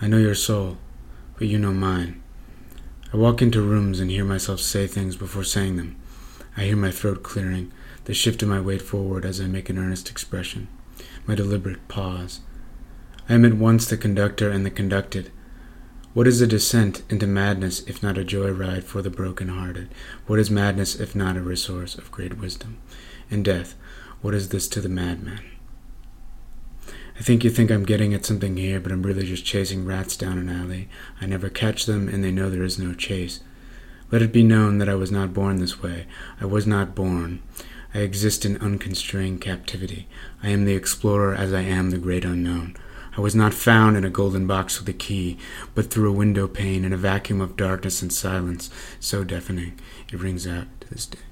I know your soul, but you know mine. I walk into rooms and hear myself say things before saying them. I hear my throat clearing, the shift of my weight forward as I make an earnest expression, my deliberate pause. I am at once the conductor and the conducted. What is a descent into madness if not a joy ride for the broken-hearted? What is madness if not a resource of great wisdom? And death, what is this to the madman? I think you think I'm getting at something here, but I'm really just chasing rats down an alley. I never catch them, and they know there is no chase. Let it be known that I was not born this way. I was not born. I exist in unconstrained captivity. I am the explorer as I am the great unknown. I was not found in a golden box with a key, but through a window pane in a vacuum of darkness and silence so deafening it rings out to this day.